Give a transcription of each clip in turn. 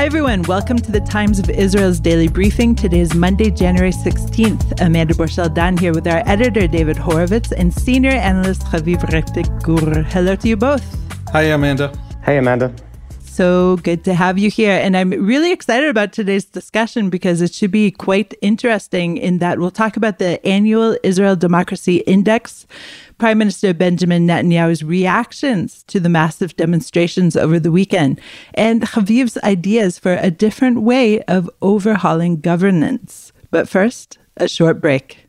Hi, everyone. Welcome to the Times of Israel's daily briefing. Today is Monday, January 16th. Amanda Borschel Dan here with our editor, David Horovitz, and senior analyst, Haviv Rettig Gur. Hello to you both. Hi, Amanda. Hey, Amanda. So good to have you here. And I'm really excited about today's discussion because it should be quite interesting in that we'll talk about the annual Israel Democracy Index, Prime Minister Benjamin Netanyahu's reactions to the massive demonstrations over the weekend, and Haviv's ideas for a different way of overhauling governance. But first, a short break.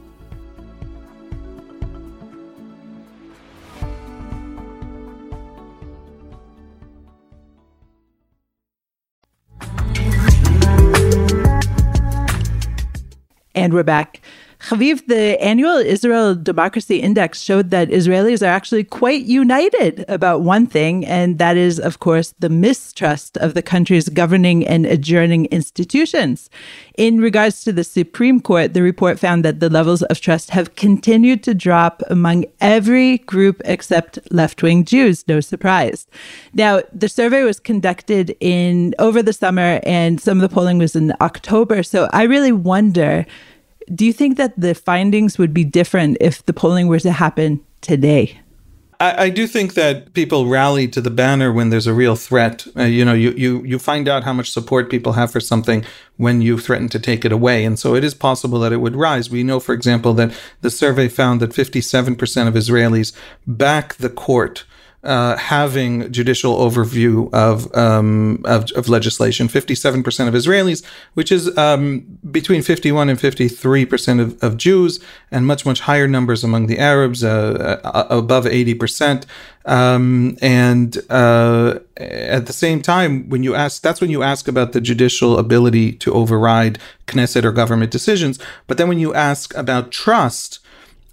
And we're back. Haviv, the annual Israel Democracy Index showed that Israelis are actually quite united about one thing, and that is, of course, the mistrust of the country's governing and adjourning institutions. In regards to the Supreme Court, the report found that the levels of trust have continued to drop among every group except left wing Jews. No surprise. Now, the survey was conducted in over the summer, and some of the polling was in October. So I really wonder do you think that the findings would be different if the polling were to happen today? I, I do think that people rally to the banner when there's a real threat. Uh, you know, you, you you find out how much support people have for something when you threaten to take it away, and so it is possible that it would rise. We know, for example, that the survey found that 57% of Israelis back the court uh, having judicial overview of, um, of, of legislation. Fifty-seven percent of Israelis, which is um, between fifty-one and fifty-three percent of, of Jews, and much much higher numbers among the Arabs, uh, uh, above eighty percent. Um, and uh, at the same time, when you ask, that's when you ask about the judicial ability to override Knesset or government decisions. But then when you ask about trust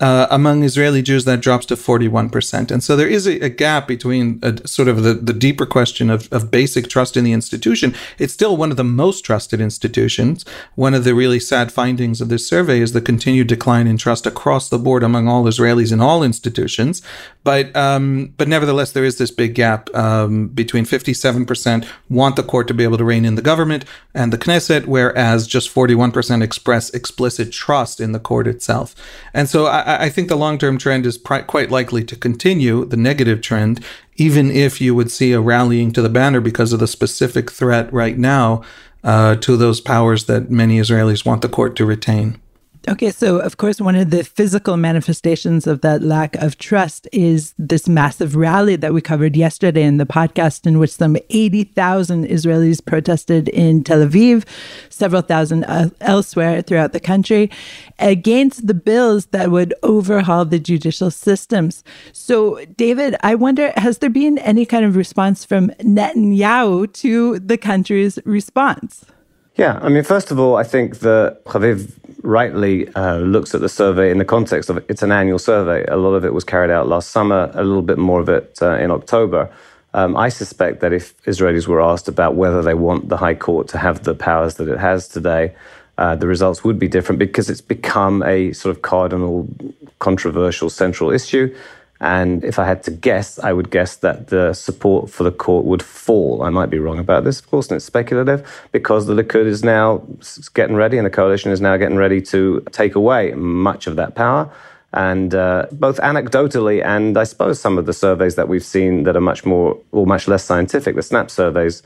uh, among Israeli Jews, that drops to 41%. And so there is a, a gap between a, sort of the, the deeper question of, of basic trust in the institution. It's still one of the most trusted institutions. One of the really sad findings of this survey is the continued decline in trust across the board among all Israelis in all institutions. But, um, but nevertheless, there is this big gap um, between 57% want the court to be able to rein in the government and the Knesset, whereas just 41% express explicit trust in the court itself. And so I, I think the long term trend is quite likely to continue, the negative trend, even if you would see a rallying to the banner because of the specific threat right now uh, to those powers that many Israelis want the court to retain. Okay, so of course, one of the physical manifestations of that lack of trust is this massive rally that we covered yesterday in the podcast, in which some 80,000 Israelis protested in Tel Aviv, several thousand uh, elsewhere throughout the country, against the bills that would overhaul the judicial systems. So, David, I wonder has there been any kind of response from Netanyahu to the country's response? Yeah, I mean, first of all, I think that Haviv rightly uh, looks at the survey in the context of it. it's an annual survey. A lot of it was carried out last summer, a little bit more of it uh, in October. Um, I suspect that if Israelis were asked about whether they want the High Court to have the powers that it has today, uh, the results would be different because it's become a sort of cardinal, controversial central issue. And if I had to guess, I would guess that the support for the court would fall. I might be wrong about this, of course, and it's speculative because the Likud is now getting ready and the coalition is now getting ready to take away much of that power. And uh, both anecdotally and I suppose some of the surveys that we've seen that are much more or much less scientific, the SNAP surveys,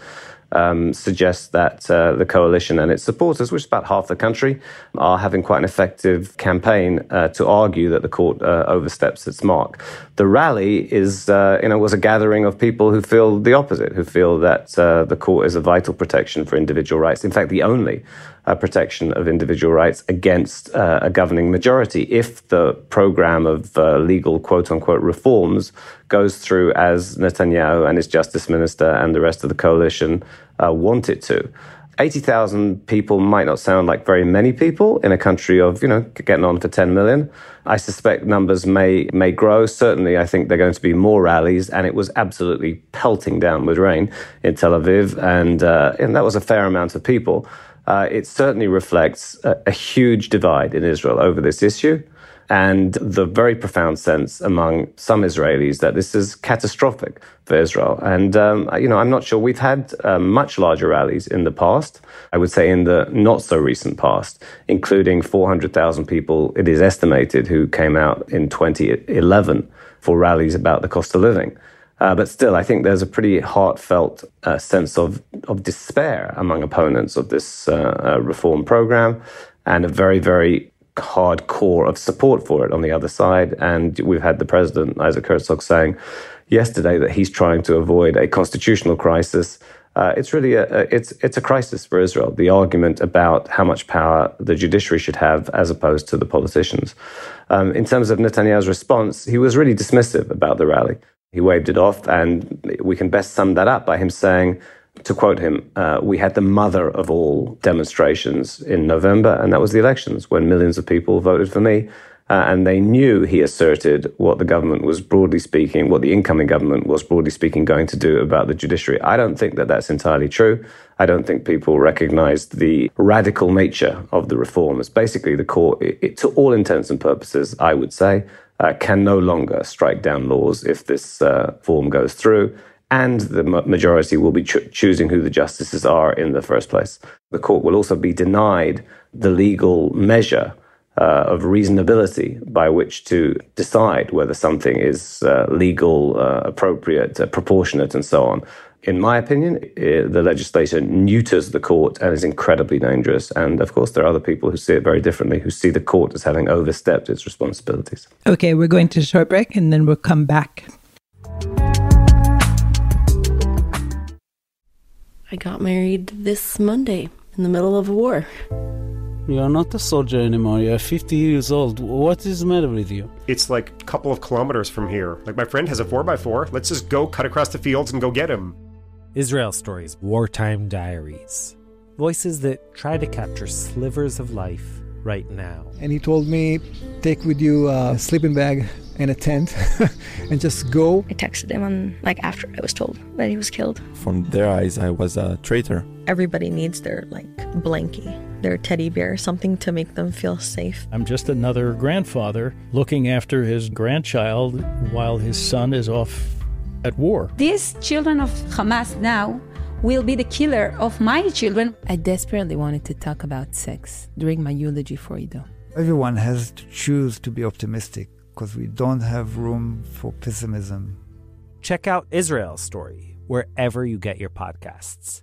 um, suggests that uh, the coalition and its supporters, which is about half the country, are having quite an effective campaign uh, to argue that the court uh, oversteps its mark. The rally is, uh, you know, was a gathering of people who feel the opposite, who feel that uh, the court is a vital protection for individual rights. In fact, the only uh, protection of individual rights against a governing majority if the program of legal quote unquote reforms goes through as Netanyahu and his justice minister and the rest of the coalition uh, want it to. 80,000 people might not sound like very many people in a country of, you know, getting on for 10 million. I suspect numbers may may grow. Certainly, I think there are going to be more rallies, and it was absolutely pelting down with rain in Tel Aviv, and uh, and that was a fair amount of people uh, it certainly reflects a, a, huge divide in Israel over this issue and the very profound sense among some Israelis that this is catastrophic for Israel. And, um, you know, I'm not sure we've had uh, much larger rallies in the past. I would say in the not so recent past, including 400,000 people, it is estimated, who came out in 2011 for rallies about the cost of living. Uh, but still, I think there's a pretty heartfelt uh, sense of, of despair among opponents of this uh, uh, reform program and a very, very hard core of support for it on the other side. And we've had the president, Isaac Herzog, saying yesterday that he's trying to avoid a constitutional crisis. Uh, it's really a, a, it's it's a crisis for Israel. The argument about how much power the judiciary should have as opposed to the politicians. Um, in terms of Netanyahu's response, he was really dismissive about the rally. He waved it off, and we can best sum that up by him saying, to quote him, uh, we had the mother of all demonstrations in November, and that was the elections when millions of people voted for me. Uh, and they knew, he asserted, what the government was broadly speaking, what the incoming government was broadly speaking going to do about the judiciary. I don't think that that's entirely true. I don't think people recognized the radical nature of the reforms. Basically, the court, it, it, to all intents and purposes, I would say, uh, can no longer strike down laws if this uh, form goes through, and the majority will be cho- choosing who the justices are in the first place. The court will also be denied the legal measure uh, of reasonability by which to decide whether something is uh, legal, uh, appropriate, uh, proportionate, and so on in my opinion, the legislature neuters the court and is incredibly dangerous. And of course, there are other people who see it very differently, who see the court as having overstepped its responsibilities. Okay, we're going to a short break and then we'll come back. I got married this Monday in the middle of a war. You're not a soldier anymore. You're 50 years old. What is the matter with you? It's like a couple of kilometers from here. Like, my friend has a 4x4. Let's just go cut across the fields and go get him. Israel Stories Wartime Diaries. Voices that try to capture slivers of life right now. And he told me, take with you a sleeping bag and a tent and just go. I texted him on like after I was told that he was killed. From their eyes, I was a traitor. Everybody needs their like blankie, their teddy bear, something to make them feel safe. I'm just another grandfather looking after his grandchild while his son is off at war. These children of Hamas now will be the killer of my children. I desperately wanted to talk about sex during my eulogy for Ido. Everyone has to choose to be optimistic because we don't have room for pessimism. Check out Israel's story wherever you get your podcasts.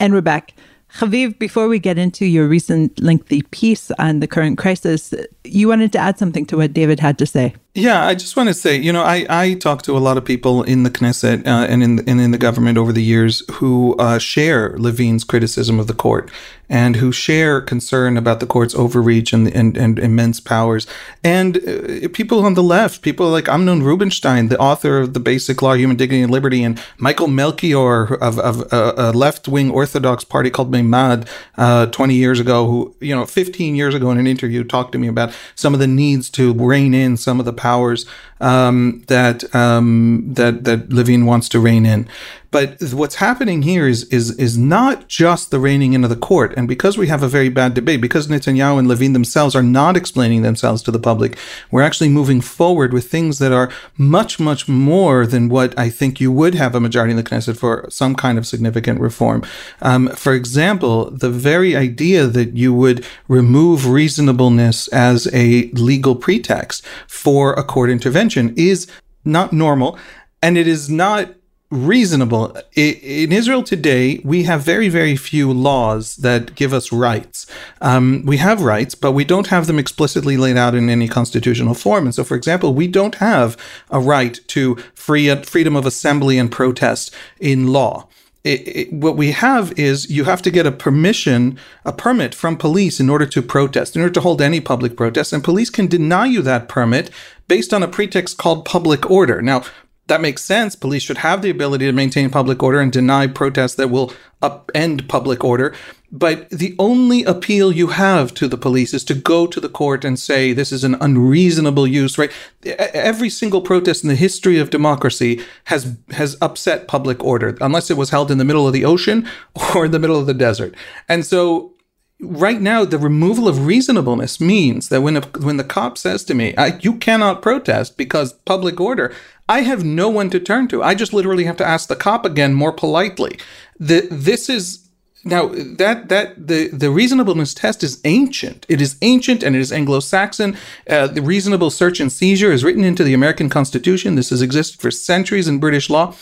And we're back. Haviv, before we get into your recent lengthy piece on the current crisis, you wanted to add something to what David had to say. Yeah, I just want to say, you know, I, I talk to a lot of people in the Knesset uh, and in and in the government over the years who uh, share Levin's criticism of the court and who share concern about the court's overreach and and, and immense powers. And uh, people on the left, people like Amnon Rubinstein, the author of the Basic Law, Human Dignity and Liberty, and Michael Melchior of, of uh, a left wing Orthodox party called Meimad uh, 20 years ago, who, you know, 15 years ago in an interview talked to me about some of the needs to rein in some of the powers um, that um, that that Levin wants to rein in. But what's happening here is is is not just the reining in of the court, and because we have a very bad debate, because Netanyahu and Levin themselves are not explaining themselves to the public, we're actually moving forward with things that are much much more than what I think you would have a majority in the Knesset for some kind of significant reform. Um, for example, the very idea that you would remove reasonableness as a legal pretext for a court intervention is not normal, and it is not reasonable. In Israel today, we have very, very few laws that give us rights. Um, we have rights, but we don't have them explicitly laid out in any constitutional form. And so, for example, we don't have a right to free freedom of assembly and protest in law. It, it, what we have is you have to get a permission, a permit from police in order to protest, in order to hold any public protest, and police can deny you that permit based on a pretext called public order. Now, that makes sense. Police should have the ability to maintain public order and deny protests that will upend public order. But the only appeal you have to the police is to go to the court and say this is an unreasonable use, right? Every single protest in the history of democracy has has upset public order, unless it was held in the middle of the ocean or in the middle of the desert. And so right now the removal of reasonableness means that when a, when the cop says to me you cannot protest because public order i have no one to turn to. I just literally have to ask the cop again more politely. The, this is now that that the the reasonableness test is ancient. It is ancient and it is anglo-saxon. Uh, the reasonable search and seizure is written into the american constitution. This has existed for centuries in british law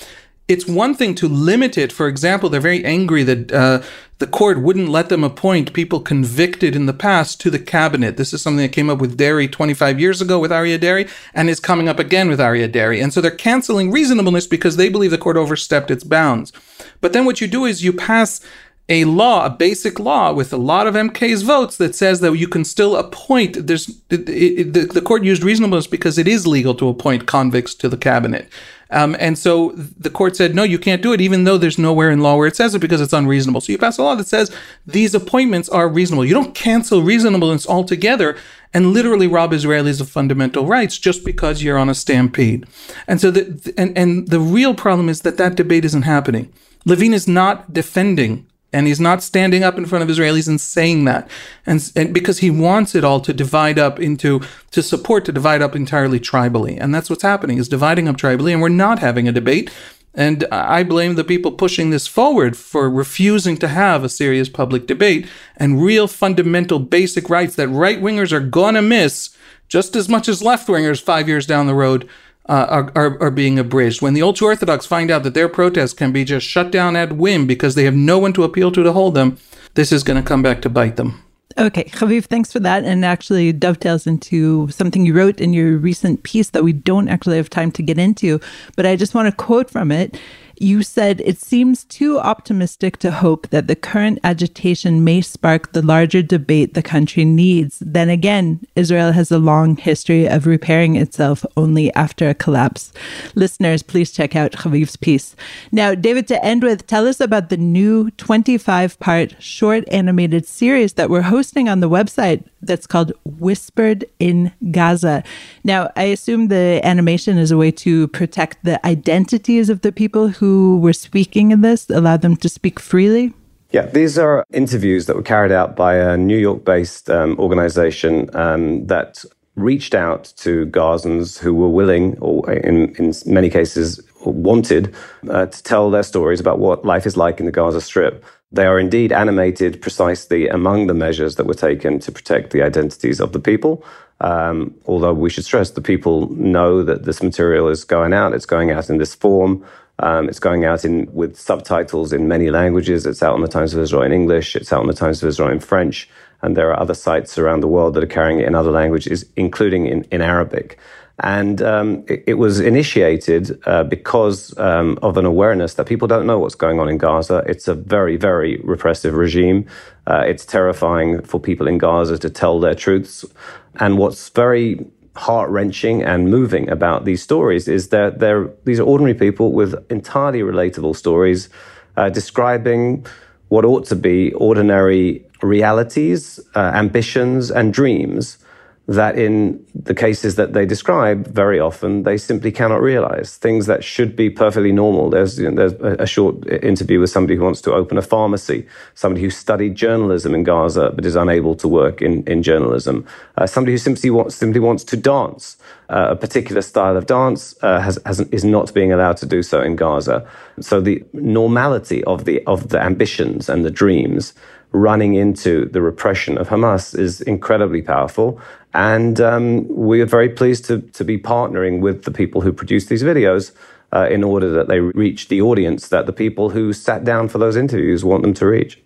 it's one thing to limit it. For example, they're very angry that uh, the court wouldn't let them appoint people convicted in the past to the cabinet. This is something that came up with Deri 25 years ago with Aryeh Deri and is coming up again with Aryeh Deri. And so they're canceling reasonableness because they believe the court overstepped its bounds. But then what you do is you pass a law, a basic law with a lot of MK's votes that says that you can still appoint. There's it, it, the, the court used reasonableness because it is legal to appoint convicts to the cabinet. Um, and so the court said, no, you can't do it, even though there's nowhere in law where it says it because it's unreasonable. So you pass a law that says these appointments are reasonable. You don't cancel reasonableness altogether and literally rob Israelis of fundamental rights just because you're on a stampede. And so the, and, and the real problem is that that debate isn't happening. Levin is not defending and he's not standing up in front of Israelis and saying that. And, and, because he wants it all to divide up into, to support, to divide up entirely tribally. And that's what's happening is dividing up tribally. And we're not having a debate. And I blame the people pushing this forward for refusing to have a serious public debate and real fundamental basic rights that right wingers are gonna miss just as much as left wingers five years down the road uh, are, are, being abridged. When the ultra Orthodox find out that their protests can be just shut down at whim because they have no one to appeal to to hold them, this is going to come back to bite them. Okay, Haviv, thanks for that. And actually dovetails into something you wrote in your recent piece that we don't actually have time to get into, but I just want to quote from it. You said it seems too optimistic to hope that the current agitation may spark the larger debate the country needs. Then again, Israel has a long history of repairing itself only after a collapse. Listeners, please check out Haviv's piece. Now, David, to end with, tell us about the new 25 part short animated series that we're hosting on the website that's called Whispered in Gaza. Now, I assume the animation is a way to protect the identities of the people who were speaking in this, allowed them to speak freely. Yeah, these are interviews that were carried out by a New York based um, organization um, that reached out to Gazans who were willing, or in, in many cases wanted, uh, to tell their stories about what life is like in the Gaza Strip. They are indeed animated precisely among the measures that were taken to protect the identities of the people. Um, although we should stress the people know that this material is going out, it's going out in this form. Um, it's going out in with subtitles in many languages. It's out on the Times of Israel in English. It's out on the Times of Israel in French. And there are other sites around the world that are carrying it in other languages, including in, in Arabic. And um, it, it, was initiated uh, because um, of an awareness that people don't know what's going on in Gaza. It's a very, very repressive regime. Uh, it's terrifying for people in Gaza to tell their truths. And what's very heart wrenching and moving about these stories is that they're, these are ordinary people with entirely relatable stories uh, describing what ought to be ordinary realities, uh, ambitions, and dreams that in the cases that they describe, very often they simply cannot realize things that should be perfectly normal. There's, you know, there's a short interview with somebody who wants to open a pharmacy, somebody who studied journalism in Gaza but is unable to work in, in journalism, uh, somebody who simply wants, simply wants to dance. Uh, a particular style of dance uh, has, has, is not being allowed to do so in Gaza. So the normality of the, of the ambitions and the dreams running into the repression of Hamas is incredibly powerful. And um, we are very pleased to, to be partnering with the people who produce these videos uh, in order that they reach the audience that the people who sat down for those interviews want them to reach.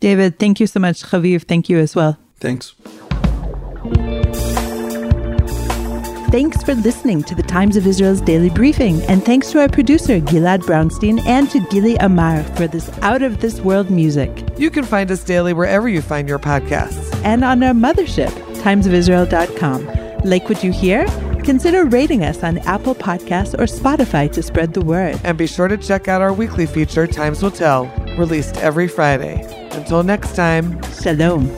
David, thank you so much. Haviv, thank you as well. Thanks. Thanks for listening to the Times of Israel's daily briefing, and thanks to our producer, Gilad Brownstein, and to Gili Amar for this out of this world music. You can find us daily wherever you find your podcasts. And on our mothership, timesofisrael.com. Like what you hear? Consider rating us on Apple Podcasts or Spotify to spread the word. And be sure to check out our weekly feature, Times Will Tell, released every Friday. Until next time, Shalom.